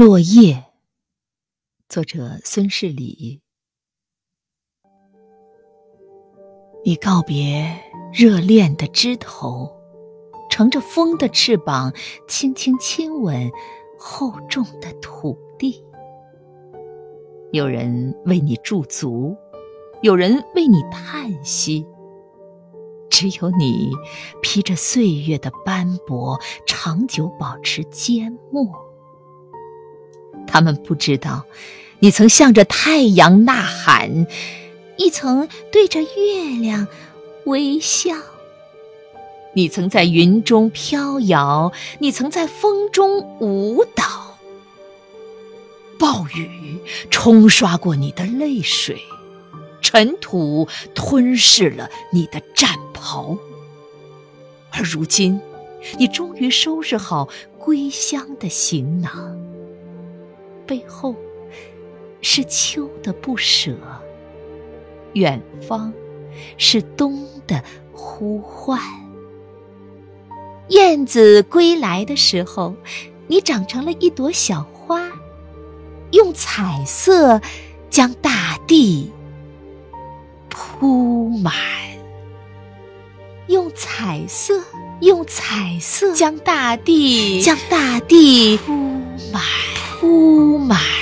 落叶，作者孙世礼。你告别热恋的枝头，乘着风的翅膀，轻轻亲吻厚重的土地。有人为你驻足，有人为你叹息。只有你披着岁月的斑驳，长久保持缄默。他们不知道，你曾向着太阳呐喊，亦曾对着月亮微笑。你曾在云中飘摇，你曾在风中舞蹈。暴雨冲刷过你的泪水。尘土吞噬了你的战袍，而如今，你终于收拾好归乡的行囊，背后是秋的不舍，远方是冬的呼唤。燕子归来的时候，你长成了一朵小花，用彩色将大地。铺满，用彩色，用彩色将大地，将大地铺满，铺满。